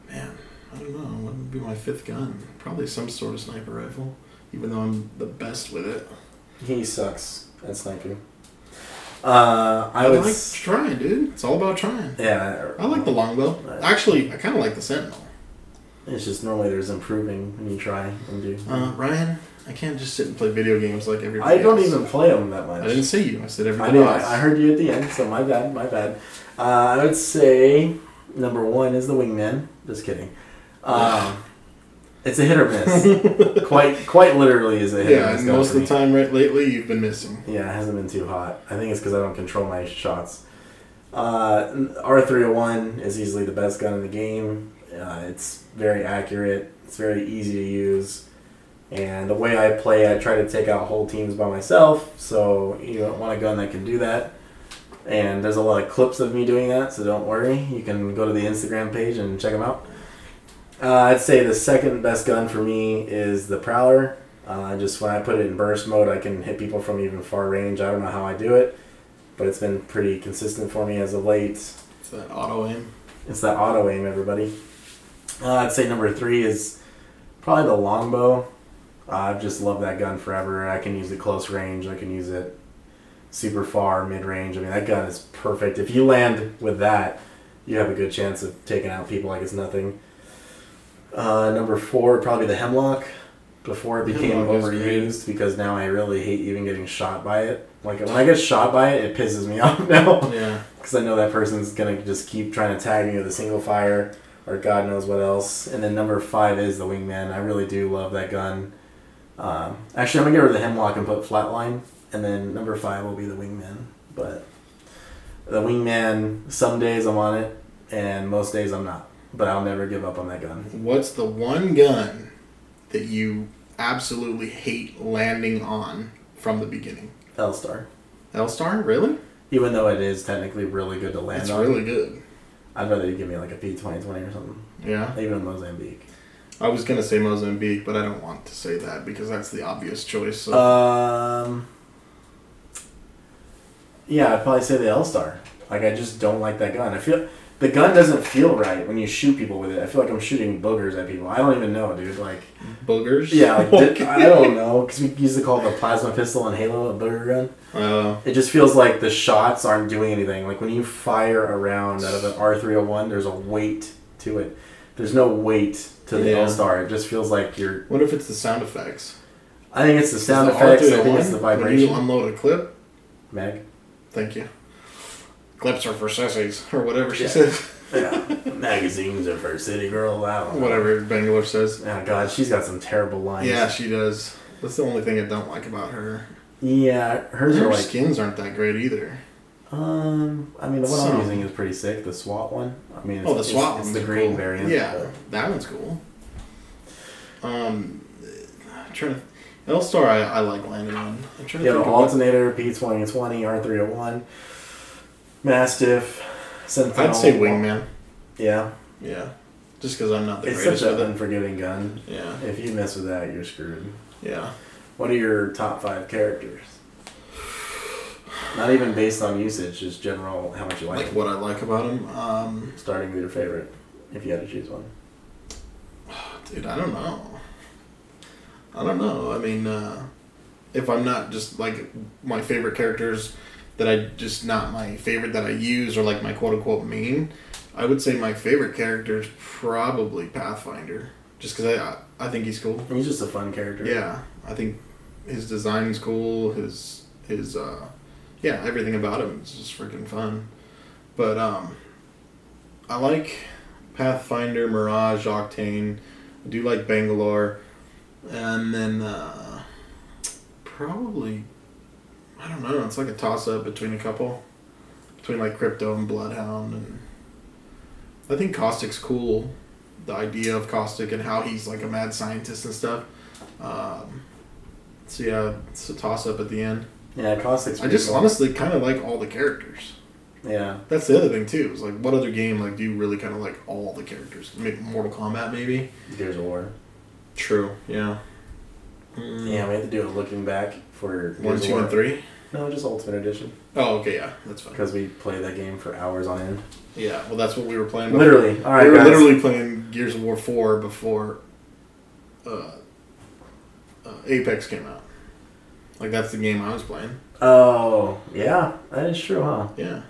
Speaker 2: man, I don't know. What would be my fifth gun? Probably some sort of sniper rifle, even though I'm the best with it.
Speaker 1: He sucks at sniping. Uh, I would.
Speaker 2: like
Speaker 1: s-
Speaker 2: trying, dude. It's all about trying.
Speaker 1: yeah,
Speaker 2: I like the longbow. Actually, I kind of like the Sentinel.
Speaker 1: It's just normally there's improving when you try and do.
Speaker 2: Uh, Ryan, I can't just sit and play video games like everybody.
Speaker 1: I don't
Speaker 2: else.
Speaker 1: even play them that much.
Speaker 2: I didn't see you. I said
Speaker 1: I
Speaker 2: everybody
Speaker 1: know.
Speaker 2: else.
Speaker 1: I, I heard you at the end, so my bad. My bad. Uh, I would say number one is the wingman. Just kidding. Um, it's a hit or miss. quite, quite literally is a hit or
Speaker 2: yeah,
Speaker 1: miss.
Speaker 2: most of the time, right lately, you've been missing.
Speaker 1: Yeah, it hasn't been too hot. I think it's because I don't control my shots. Uh, R301 is easily the best gun in the game. Uh, it's very accurate. It's very easy to use. And the way I play, I try to take out whole teams by myself. So you don't want a gun that can do that. And there's a lot of clips of me doing that, so don't worry. You can go to the Instagram page and check them out. Uh, I'd say the second best gun for me is the Prowler. Uh, just when I put it in burst mode, I can hit people from even far range. I don't know how I do it, but it's been pretty consistent for me as of late.
Speaker 2: It's that auto aim.
Speaker 1: It's that auto aim, everybody. Uh, I'd say number three is probably the longbow. I've just loved that gun forever. I can use it close range. I can use it super far, mid range. I mean, that gun is perfect. If you land with that, you have a good chance of taking out people like it's nothing. Uh, number four, probably the hemlock. Before it became
Speaker 2: Hemlock
Speaker 1: overused, because now I really hate even getting shot by it. Like when I get shot by it, it pisses me off now
Speaker 2: Yeah.
Speaker 1: because I know that person's gonna just keep trying to tag me with a single fire or God knows what else. And then number five is the wingman. I really do love that gun. Um, actually, I'm gonna get rid of the hemlock and put flatline, and then number five will be the wingman. But the wingman, some days I'm on it, and most days I'm not. But I'll never give up on that gun.
Speaker 2: What's the one gun that you absolutely hate landing on from the beginning?
Speaker 1: L Star,
Speaker 2: L Star, really?
Speaker 1: even though it is technically really good to land
Speaker 2: It's
Speaker 1: on, It's
Speaker 2: really good.
Speaker 1: I'd rather you give me like a P twenty twenty or something.
Speaker 2: Yeah.
Speaker 1: Even in Mozambique.
Speaker 2: I was gonna say Mozambique, but I don't want to say that because that's the obvious choice. So.
Speaker 1: Um. Yeah, I'd probably say the L Star. Like I just don't like that gun. I feel the gun doesn't feel right when you shoot people with it. I feel like I'm shooting boogers at people. I don't even know, dude. Like
Speaker 2: Boogers.
Speaker 1: yeah, like,
Speaker 2: Okay.
Speaker 1: I don't know because we used to call the plasma pistol in Halo a booger gun.
Speaker 2: Uh,
Speaker 1: It just feels like the shots aren't doing anything. Like when you fire a round out of an R301, there's a weight to it. There's no weight to the
Speaker 2: Yeah.
Speaker 1: L Star. It just feels like you're.
Speaker 2: what if it's the sound effects?
Speaker 1: I think it's the sound
Speaker 2: Is
Speaker 1: effects. I
Speaker 2: R301,
Speaker 1: think it's the
Speaker 2: When you
Speaker 1: vibration.
Speaker 2: unload a clip,
Speaker 1: Meg.
Speaker 2: thank you. Clips are for sissies, or whatever she
Speaker 1: Yeah.
Speaker 2: says.
Speaker 1: Yeah, magazines are for city girl. I don't know.
Speaker 2: Whatever Bangalore says.
Speaker 1: Oh God, she's got some terrible lines.
Speaker 2: Yeah, she does. That's the only thing I don't like about her.
Speaker 1: yeah. Hers
Speaker 2: Her
Speaker 1: are like.
Speaker 2: skins aren't that great either.
Speaker 1: Um, I mean, the one
Speaker 2: Some.
Speaker 1: I'm using is pretty sick. The SWAT one. I mean, it's,
Speaker 2: Oh, the SWAT
Speaker 1: It's,
Speaker 2: ones
Speaker 1: the green
Speaker 2: cool.
Speaker 1: variant.
Speaker 2: Yeah,
Speaker 1: but-
Speaker 2: that one's cool. Um, I'm trying to. L Star, I, I like landing on. I'm trying to
Speaker 1: You have
Speaker 2: think
Speaker 1: an
Speaker 2: of what-
Speaker 1: alternator, P2020, R301, Mastiff, Sentinel.
Speaker 2: I'd say Wingman.
Speaker 1: Yeah,
Speaker 2: Yeah, just because I'm not the
Speaker 1: it's
Speaker 2: greatest
Speaker 1: such an unforgiving gun.
Speaker 2: Yeah,
Speaker 1: If you mess with that, you're screwed.
Speaker 2: yeah.
Speaker 1: What are your top five characters? Not even based on usage, just general how much you like.
Speaker 2: Like what I like about him. Um,
Speaker 1: Starting with your favorite, if you had to choose one.
Speaker 2: dude, I don't know. I don't know. I mean, uh, if I'm not just like my favorite characters that I just not my favorite that I use or like my quote unquote main, I would say my favorite character is probably Pathfinder. Just because I I think he's cool.
Speaker 1: He's just a fun character.
Speaker 2: Yeah, I think his design's cool. His his uh, yeah, everything about him is just freaking fun. But um, I like Pathfinder, Mirage, Octane. I do like Bangalore, and then uh, probably I don't know. It's like a toss up between a couple, between like Crypto and Bloodhound, and I think Caustic's cool. The idea of Caustic and how he's like a mad scientist and stuff. Um, So yeah, it's a toss up at the end.
Speaker 1: Yeah, Caustic's
Speaker 2: I just
Speaker 1: cool.
Speaker 2: honestly kind of like all the characters.
Speaker 1: Yeah.
Speaker 2: That's the other thing too. Is like, what other game like do you really kind of like all the characters? Maybe Mortal Kombat, maybe.
Speaker 1: Gears of War.
Speaker 2: True. Yeah. Mm.
Speaker 1: Yeah, we have to do a looking back for
Speaker 2: One,
Speaker 1: Gears of
Speaker 2: two,
Speaker 1: War.
Speaker 2: and three.
Speaker 1: No, just Ultimate Edition
Speaker 2: Oh, okay. Yeah, that's fine.
Speaker 1: because we played that game for hours on end.
Speaker 2: Yeah. Well, that's what we were playing.
Speaker 1: Literally. All right,
Speaker 2: we were
Speaker 1: guys.
Speaker 2: literally playing Gears of War four before uh, uh, Apex came out. Like that's the game I was playing.
Speaker 1: Oh, yeah, that is true, huh?
Speaker 2: Yeah.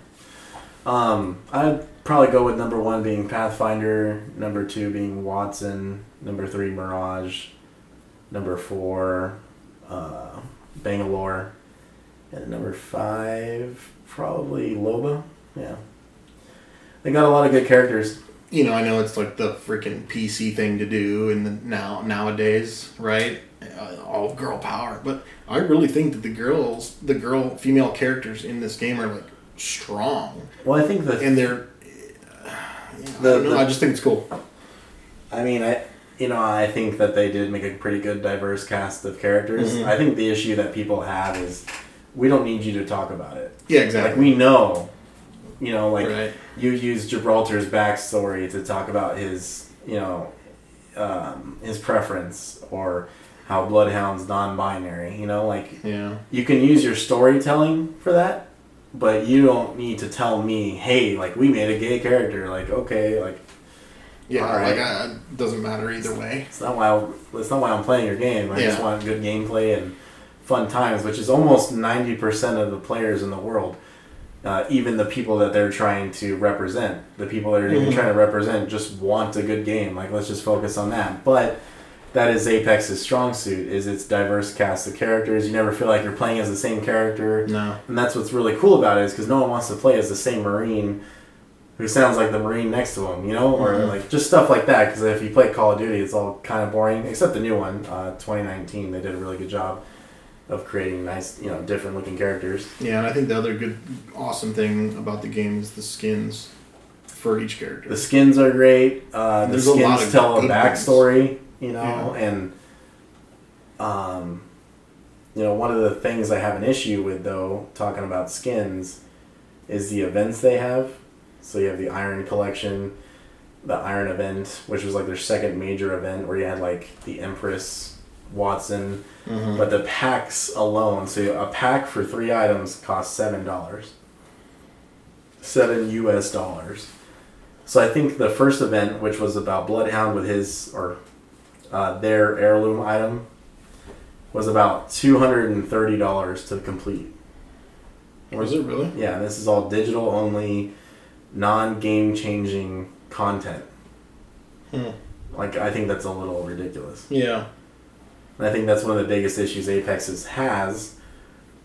Speaker 1: Um, I'd probably go with number one being Pathfinder, number two being Wattson, number three Mirage, number four uh, Bangalore, and number five probably Loba. Yeah, they got a lot of good characters.
Speaker 2: You know, I know it's like the freaking PC thing to do in the now nowadays, right? Uh, all girl power, but I really think that the girls, the girl, female characters in this game are like strong,
Speaker 1: Well, I think the
Speaker 2: and they're. Yeah, I,
Speaker 1: The-
Speaker 2: don't
Speaker 1: the-
Speaker 2: I just think it's cool.
Speaker 1: I mean, I you know I think that they did make a pretty good diverse cast of characters.
Speaker 2: Mhm.
Speaker 1: I think the issue that people have is we don't need you to talk about it.
Speaker 2: Yeah,
Speaker 1: Like
Speaker 2: exactly.
Speaker 1: we know, you know, like
Speaker 2: right.
Speaker 1: you use Gibraltar's backstory to talk about his, you know, um, his preference or how Bloodhound's non-binary. You know, like
Speaker 2: Yeah.
Speaker 1: you can use your storytelling for that, but you don't need to tell me, hey, like we made a gay character. Like okay, like
Speaker 2: Yeah.
Speaker 1: Right.
Speaker 2: Like, uh, it doesn't matter either way.
Speaker 1: it's not why I, it's not why I'm playing your game. I just
Speaker 2: Yeah.
Speaker 1: want good gameplay and fun times, which is almost ninety percent of the players in the world. Uh, even the people that they're trying to represent, the people that are even
Speaker 2: Mhm.
Speaker 1: trying to represent, just want a good game. Like let's just focus on that. But that is Apex's strong suit: is its diverse cast of characters. You never feel like you're playing as the same character,
Speaker 2: No.
Speaker 1: and that's what's really cool about it. Is because no one wants to play as the same Marine who sounds like the Marine next to him, you know, or
Speaker 2: Mhm.
Speaker 1: like just stuff like that. Because if you play Call of Duty, it's all kind of boring, except the new one, uh, 2019. They did a really good job of creating nice, you know, different looking characters.
Speaker 2: Yeah, and I think the other good, awesome thing about the game is the skins for each character.
Speaker 1: The skins are great. Uh, the
Speaker 2: There's a lot
Speaker 1: skins
Speaker 2: of
Speaker 1: tell a backstory, you know,
Speaker 2: Yeah.
Speaker 1: and um, you know, one of the things I have an issue with though, talking about skins, is the events they have. So you have the Iron Collection, the Iron Event, which was like their second major event, where you had like the Empress, Wattson,
Speaker 2: Mhm.
Speaker 1: but the packs alone, so a pack for three items costs seven dollars. Seven US dollars. So I think the first event, which was about Bloodhound with his or uh, their heirloom item, was about two hundred and thirty dollars to complete.
Speaker 2: Was it really?
Speaker 1: Yeah, this is all digital only, non game changing content.
Speaker 2: Hmm.
Speaker 1: Like I think that's a little ridiculous.
Speaker 2: Yeah.
Speaker 1: And I think that's one of the biggest issues Apex is, has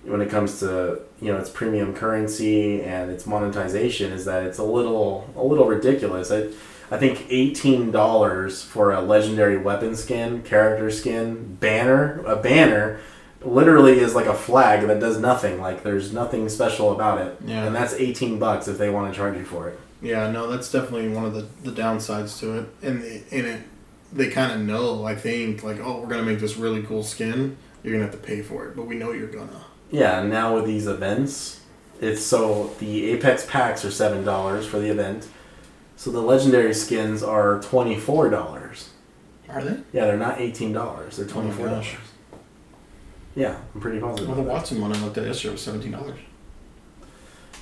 Speaker 1: when it comes to you know its premium currency and its monetization is that it's a little a little ridiculous. I I think eighteen dollars for a legendary weapon skin, character skin, banner, a banner literally is like a flag that does nothing. Like there's nothing special about it.
Speaker 2: Yeah.
Speaker 1: And that's eighteen bucks if they want to charge you for it.
Speaker 2: Yeah, no, that's definitely one of the, the downsides to it. And the, and it, they kind of know, I think, like, oh, we're going to make this really cool skin. You're going to have to pay for it, but we know you're to.
Speaker 1: Yeah, and now with these events, it's so the Apex packs are seven dollars for the event. So the legendary skins are twenty four dollars.
Speaker 2: Are they?
Speaker 1: Yeah, they're not eighteen dollars. They're
Speaker 2: Oh
Speaker 1: twenty four dollars.
Speaker 2: gosh.
Speaker 1: yeah, I'm pretty positive.
Speaker 2: Well, the. Wattson one I looked at yesterday was $17.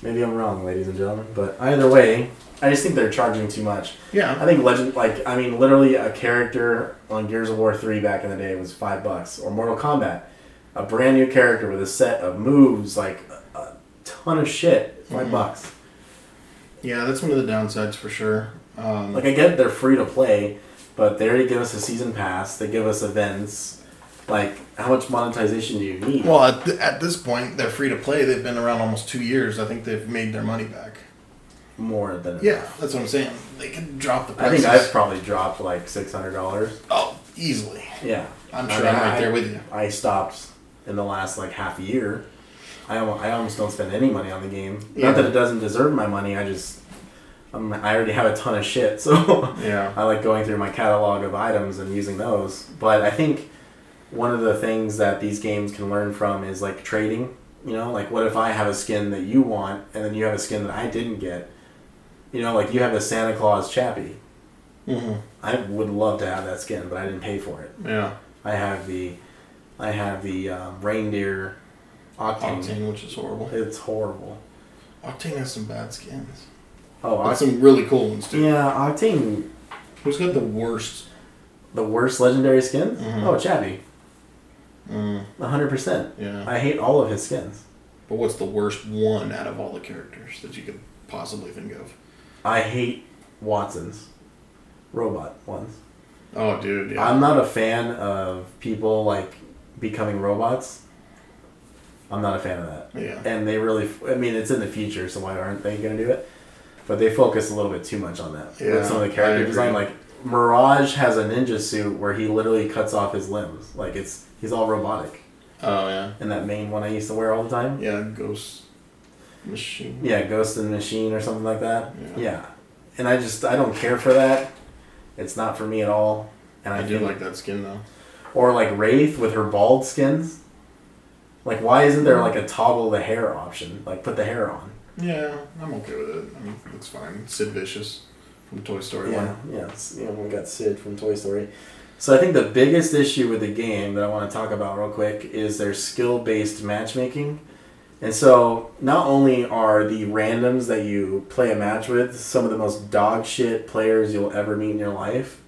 Speaker 1: Maybe I'm wrong, ladies and gentlemen, but either way, I just think they're charging too much.
Speaker 2: Yeah.
Speaker 1: I think legend, like I mean, literally a character on Gears of War three back in the day was five bucks, or Mortal Kombat, a brand new character with a set of moves, like a, a ton of shit, 5
Speaker 2: Mhm.
Speaker 1: bucks.
Speaker 2: Yeah, that's one of the downsides for sure. Um,
Speaker 1: Like I get they're free to play, but they already give us a season pass. They give us events. Like how much monetization do you need?
Speaker 2: well, at, th- at this point, they're free to play. They've been around almost two years. I think they've made their money back.
Speaker 1: More than
Speaker 2: Yeah, that's what I'm saying. They can drop the price.
Speaker 1: I
Speaker 2: prices.
Speaker 1: think I've probably dropped like six hundred dollars.
Speaker 2: Oh, easily.
Speaker 1: Yeah,
Speaker 2: I'm
Speaker 1: I
Speaker 2: sure
Speaker 1: mean,
Speaker 2: I'm right
Speaker 1: I-
Speaker 2: there with you.
Speaker 1: I stopped in the last like half a year. I almost, I almost don't spend any money on the game.
Speaker 2: Yeah.
Speaker 1: Not that it doesn't deserve my money. I just um, I already have a ton of shit, so
Speaker 2: Yeah.
Speaker 1: I like going through my catalog of items and using those. But I think one of the things that these games can learn from is like trading. You know, like what if I have a skin that you want, and then you have a skin that I didn't get? You know, like you have a Santa Claus Chappie.
Speaker 2: Mm-hmm.
Speaker 1: I would love to have that skin, but I didn't pay for it.
Speaker 2: Yeah.
Speaker 1: I have the, I have the um, reindeer octane.
Speaker 2: Octane, which is horrible.
Speaker 1: It's horrible.
Speaker 2: Octane has some bad skins.
Speaker 1: Oh,
Speaker 2: But
Speaker 1: Oct-
Speaker 2: some really cool ones too.
Speaker 1: yeah, octane.
Speaker 2: Who's got the worst?
Speaker 1: The worst legendary skins?
Speaker 2: Mhm.
Speaker 1: Oh, Chappie.
Speaker 2: Mm,
Speaker 1: hundred percent.
Speaker 2: yeah.
Speaker 1: I hate all of his skins.
Speaker 2: But what's the worst one out of all the characters that you could possibly think of?
Speaker 1: I hate Wattson's robot ones.
Speaker 2: Oh, dude. Yeah.
Speaker 1: I'm not a fan of people like becoming robots. I'm not a fan of that.
Speaker 2: yeah.
Speaker 1: And they really, I mean, it's in the future, so why aren't they going to do it? But they focus a little bit too much on that.
Speaker 2: Yeah,
Speaker 1: With some of the character design, like Mirage has a ninja suit where he literally cuts off his limbs. Like it's he's all robotic.
Speaker 2: Oh yeah.
Speaker 1: And that main one I used to wear all the time.
Speaker 2: Yeah. Ghost machine.
Speaker 1: Yeah, Ghost the Machine or something like that.
Speaker 2: Yeah.
Speaker 1: Yeah. And I just I don't care for that. It's not for me at all. And I,
Speaker 2: I do like that skin though.
Speaker 1: or like Wraith with her bald skins. Like why isn't there like a toggle the hair option? Like put the hair on.
Speaker 2: Yeah, I'm okay with it. I mean, it's fine. Sid Vicious from Toy Story
Speaker 1: Yeah,
Speaker 2: One.
Speaker 1: yeah. It's, you know, we got Sid from Toy Story. So I think the biggest issue with the game that I want to talk about real quick is their skill-based matchmaking. And so not only are the randoms that you play a match with some of the most dog shit players you'll ever meet in your life,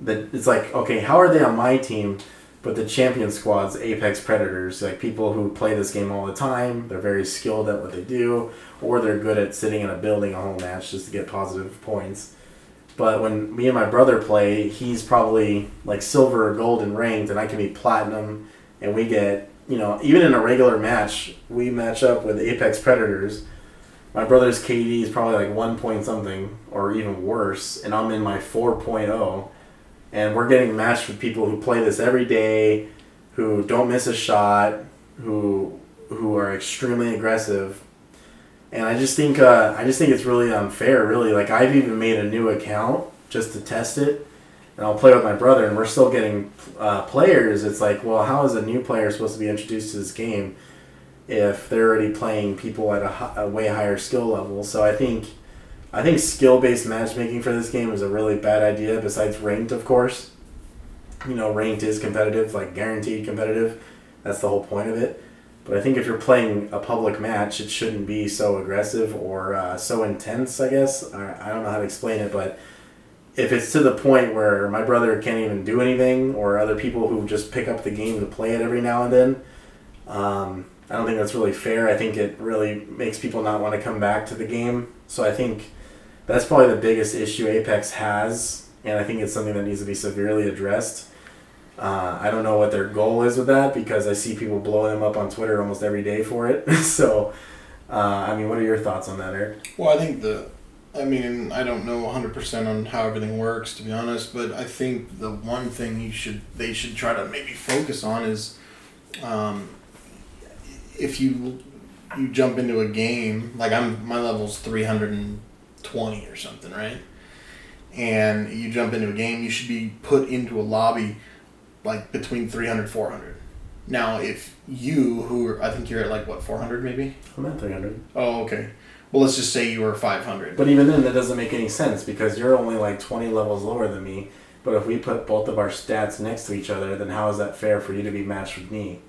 Speaker 1: that it's like, okay, how are they on my team? But the champion squad's Apex Predators, like people who play this game all the time, they're very skilled at what they do, or they're good at sitting in a building a whole match just to get positive points. But when me and my brother play, he's probably like silver or gold and ranked, and I can be platinum, and we get, you know, even in a regular match, we match up with Apex Predators. My brother's KD is probably like one point something, or even worse, and I'm in my 4.0, and we're getting matched with people who play this every day, who don't miss a shot, who who are extremely aggressive, and I just think uh, I just think it's really unfair. Really, like I've even made a new account just to test it, and I'll play with my brother, and we're still getting uh, players. It's like, well, how is a new player supposed to be introduced to this game if they're already playing people at a, a way higher skill level? So I think I think skill based matchmaking for this game is a really bad idea. Besides ranked, of course. You know, ranked is competitive, like guaranteed competitive. That's the whole point of it. But I think if you're playing a public match, it shouldn't be so aggressive or uh, so intense. I guess I, I don't know how to explain it, but if it's to the point where my brother can't even do anything, or other people who just pick up the game to play it every now and then, um, I don't think that's really fair. I think it really makes people not want to come back to the game. So I think that's probably the biggest issue Apex has, and I think it's something that needs to be severely addressed. Uh, I don't know what their goal is with that because I see people blowing them up on Twitter almost every day for it. so, uh, I mean, what are your thoughts on that, Eric?
Speaker 2: Well, I think the, I mean, I don't know 100% on how everything works, to be honest, but I think the one thing you should, they should try to maybe focus on is, um, if you, you jump into a game, like I'm, my level's 320 or something, right? And you jump into a game, you should be put into a lobby like between 300 400. Now, if you, who are, I think you're at like what, 400 maybe?
Speaker 1: I'm at 300.
Speaker 2: Oh, okay. Well, let's just say you were 500.
Speaker 1: But even then, that doesn't make any sense because you're only like 20 levels lower than me. But if we put both of our stats next to each other, then how is that fair for you to be matched with me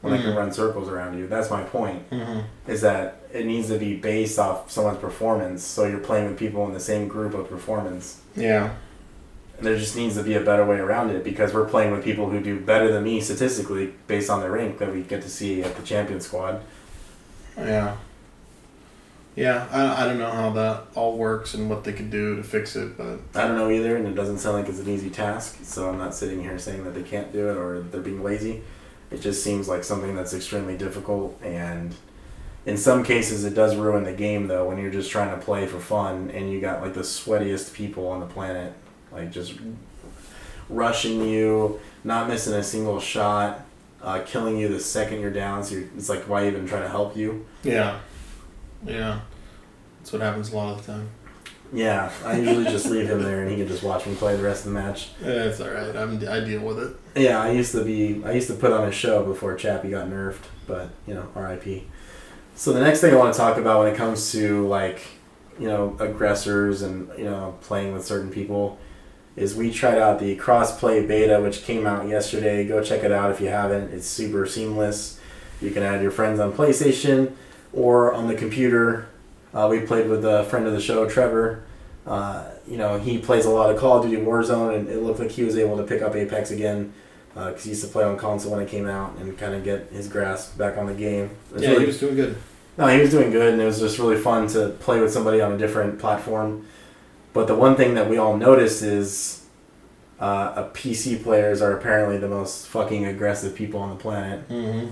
Speaker 1: when I can run circles around you? That's my point.
Speaker 2: Mm-hmm.
Speaker 1: Is that it needs to be based off someone's performance. So you're playing with people in the same group of performance.
Speaker 2: Yeah.
Speaker 1: And there just needs to be a better way around it because we're playing with people who do better than me statistically based on their rank that we get to see at the champion squad.
Speaker 2: Yeah. Yeah, I, I don't know how that all works and what they could do to fix it, but
Speaker 1: I don't know either, and it doesn't sound like it's an easy task. So I'm not sitting here saying that they can't do it or they're being lazy. It just seems like something that's extremely difficult, and in some cases, it does ruin the game though when you're just trying to play for fun and you got like the sweatiest people on the planet, like just rushing you, not missing a single shot, uh, killing you the second you're down. So you're, it's like why even try to help you?
Speaker 2: yeah. Yeah. That's what happens a lot of the time.
Speaker 1: Yeah, I usually just leave him there and he can just watch me play the rest of the match.
Speaker 2: It's all right. I'm, I deal with it.
Speaker 1: Yeah, I used to be. I used to put on a show before Chappie got nerfed, but you know, R.I.P. So the next thing I want to talk about when it comes to like, you know, aggressors and you know playing with certain people, is we tried out the crossplay beta, which came out yesterday. Go check it out if you haven't. It's super seamless. You can add your friends on PlayStation or on the computer. Uh, we played with a friend of the show, Trevor. Uh, you know, he plays a lot of Call of Duty Warzone, and it looked like he was able to pick up Apex again because he used to play on console when it came out and kind of get his grasp back on the game.
Speaker 2: Yeah,
Speaker 1: really-
Speaker 2: he was doing good.
Speaker 1: no, he was doing good, and it was just really fun to play with somebody on a different platform. But the one thing that we all noticed is uh, a PC players are apparently the most fucking aggressive people on the planet.
Speaker 2: Mm-hmm.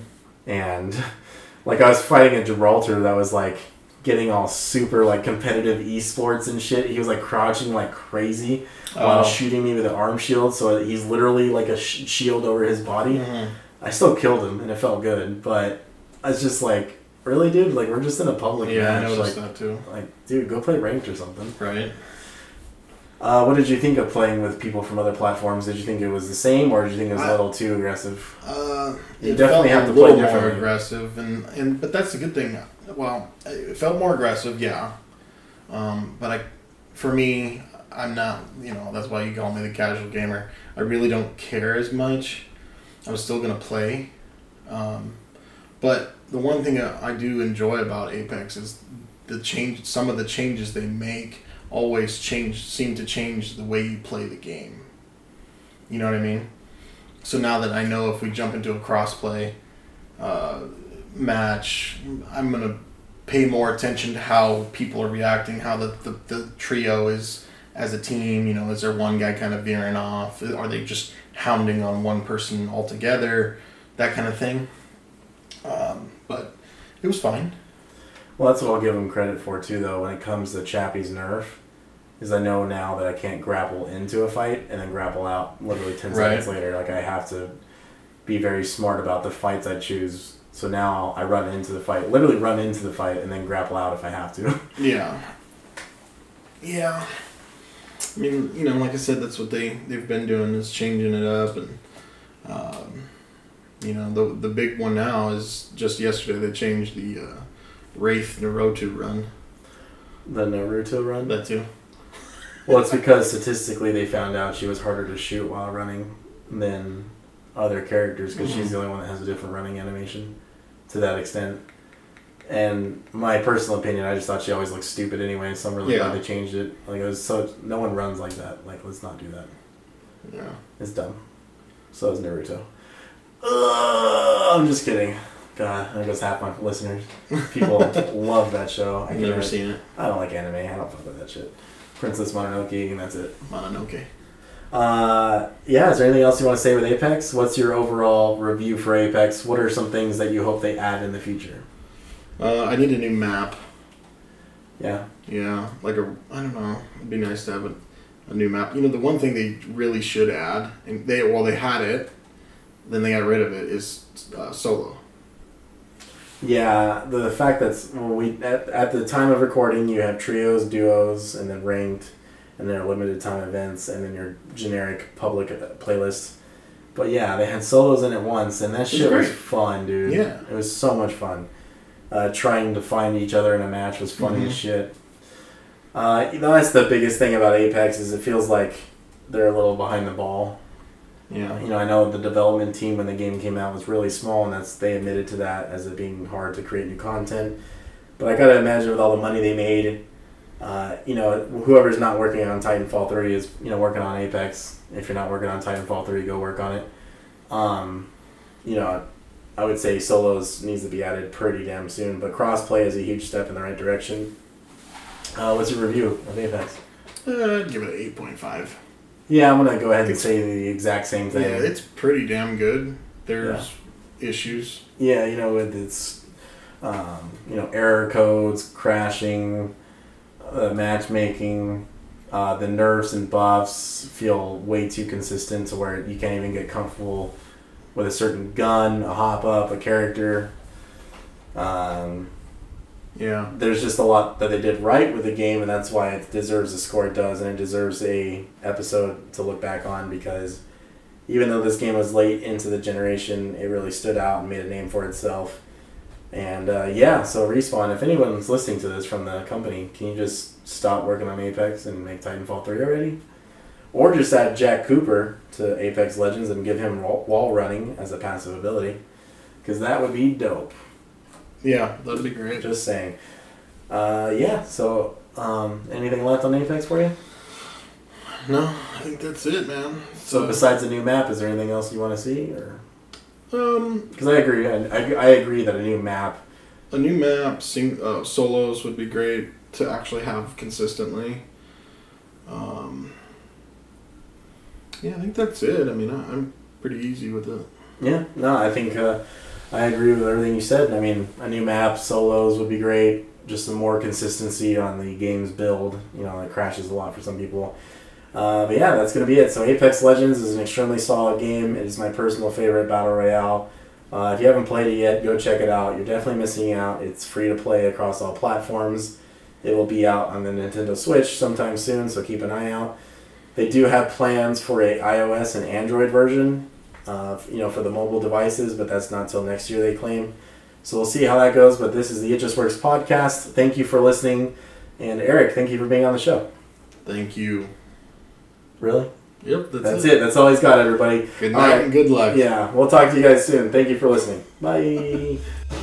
Speaker 1: And like I was fighting a Gibraltar that was like getting all super like competitive esports and shit. He was like crouching like crazy while
Speaker 2: Oh.
Speaker 1: shooting me with an arm shield, so he's literally like a sh- shield over his body.
Speaker 2: Mhm.
Speaker 1: I still killed him, and it felt good, but I was just like, really, dude? Like we're just in a public
Speaker 2: Yeah, I noticed
Speaker 1: Like,
Speaker 2: that too.
Speaker 1: like, dude, go play ranked or something.
Speaker 2: Right.
Speaker 1: Uh, what did you think of playing with people from other platforms? Did you think it was the same, or did you think it was a little too aggressive?
Speaker 2: Uh,
Speaker 1: You
Speaker 2: it
Speaker 1: definitely have
Speaker 2: a
Speaker 1: to play
Speaker 2: little more aggressive, and, and but that's a good thing. Well, it felt more aggressive, yeah. Um, but I, for me, I'm not. You know, that's why you call me the casual gamer. I really don't care as much. I'm still gonna play, um, but the one thing I I do enjoy about Apex is the change. Some of the changes they make always change. Seem to change the way you play the game. You know what I mean? So now that I know if we jump into a crossplay uh, match, I'm gonna pay more attention to how people are reacting, how the, the, the trio is as a team. You know, is there one guy kind of veering off? Are they just hounding on one person altogether? That kind of thing. Um, but it was fine.
Speaker 1: Well, that's what I'll give him credit for too, though. When it comes to Chappie's nerf, is I know now that I can't grapple into a fight and then grapple out literally ten
Speaker 2: Right.
Speaker 1: seconds later. Like I have to be very smart about the fights I choose. So now I run into the fight, literally run into the fight, and then grapple out if I have to.
Speaker 2: Yeah. Yeah. I mean, you know, like I said, that's what they they've been doing is changing it up, and um, you know, the the big one now is just yesterday they changed the uh, Wraith Naruto run.
Speaker 1: the Naruto run.
Speaker 2: That too.
Speaker 1: Well, it's because statistically they found out she was harder to shoot while running than other characters because she's mm. the only one that has a different running animation to that extent. And my personal opinion, I just thought she always looked stupid anyway, so I'm really
Speaker 2: Yeah.
Speaker 1: glad they changed it. Like it was so no one runs like that. Like let's not do that.
Speaker 2: Yeah.
Speaker 1: It's dumb. So is Naruto. Ugh, I'm just kidding. God, there goes half my listeners. People love that show. I
Speaker 2: I've never
Speaker 1: can't-
Speaker 2: seen it.
Speaker 1: I don't like anime. I don't fuck with that shit. Princess Mononoke, and that's it.
Speaker 2: Mononoke.
Speaker 1: Uh, yeah, is there anything else you want to say with Apex? What's your overall review for Apex? What are some things that you hope they add in the future?
Speaker 2: Uh, I need a new map.
Speaker 1: Yeah.
Speaker 2: Yeah, like a I don't know. It'd be nice to have a, a new map. You know, the one thing they really should add, and they well they had it, then they got rid of it, is uh, solo.
Speaker 1: Yeah, the fact that well, we at, at the time of recording, you have trios, duos, and then ranked, and then limited time events, and then your generic public playlist. But yeah, they had solos in it once, and that
Speaker 2: was
Speaker 1: shit was
Speaker 2: great.
Speaker 1: fun, dude.
Speaker 2: Yeah.
Speaker 1: it was so much fun. Uh, trying to find each other in a match was funny
Speaker 2: Mhm.
Speaker 1: as shit. Uh, you know, that's the biggest thing about Apex is it feels like they're a little behind the ball.
Speaker 2: Yeah.
Speaker 1: You know, I know the development team when the game came out was really small, and that's they admitted to that as it being hard to create new content. But I gotta imagine with all the money they made, uh, you know, whoever's not working on Titanfall three is you know working on Apex. If you're not working on Titanfall three, go work on it. Um, you know, I would say solos needs to be added pretty damn soon, but crossplay is a huge step in the right direction. Uh, what's your review of Apex?
Speaker 2: Uh, I'd give it an eight point five.
Speaker 1: Yeah, I'm gonna go ahead and say the exact same thing.
Speaker 2: Yeah, it's pretty damn good. There's issues.
Speaker 1: Yeah, you know, with its, um, you know, error codes, crashing, uh, matchmaking, uh, the nerfs and buffs feel way too consistent to where you can't even get comfortable with a certain gun, a hop up, a character. Um,
Speaker 2: Yeah.
Speaker 1: there's just a lot that they did right with the game, and that's why it deserves the score it does, and it deserves a episode to look back on because even though this game was late into the generation, it really stood out and made a name for itself. And uh, yeah, so respawn. If anyone's listening to this from the company, can you just stop working on Apex and make Titanfall three already? Or just add Jack Cooper to Apex Legends and give him wall wall running as a passive ability, because that would be dope.
Speaker 2: Yeah, that'd be great.
Speaker 1: Just saying. Uh, yeah. So, um, anything left on Apex for you?
Speaker 2: No, I think that's it, man.
Speaker 1: So,
Speaker 2: So,
Speaker 1: besides the new map, is there anything else you want to see? Or
Speaker 2: um,
Speaker 1: because I agree, I, I, I agree that a new map.
Speaker 2: a new map, sing, uh, solos would be great to actually have consistently. Um, yeah, I think that's it. I mean, I, I'm pretty easy with it.
Speaker 1: Yeah. No, I think uh, I agree with everything you said. I mean, a new map, solos would be great. Just some more consistency on the game's build. You know, it crashes a lot for some people. Uh, but yeah, that's gonna be it. So Apex Legends is an extremely solid game. It is my personal favorite battle royale. Uh, if you haven't played it yet, go check it out. You're definitely missing out. It's free to play across all platforms. It will be out on the Nintendo Switch sometime soon, so keep an eye out. They do have plans for a iOS and Android version, uh, you know, for the mobile devices, but that's not till next year. They claim. So we'll see how that goes. But this is the It Just Works podcast. Thank you for listening, and Eric, thank you for being on the show.
Speaker 2: Thank you.
Speaker 1: Really?
Speaker 2: Yep, that's,
Speaker 1: That's it. That's all he's got, everybody.
Speaker 2: Good night
Speaker 1: right.
Speaker 2: and good luck.
Speaker 1: Yeah, we'll talk to you guys soon. Thank you for listening. Bye.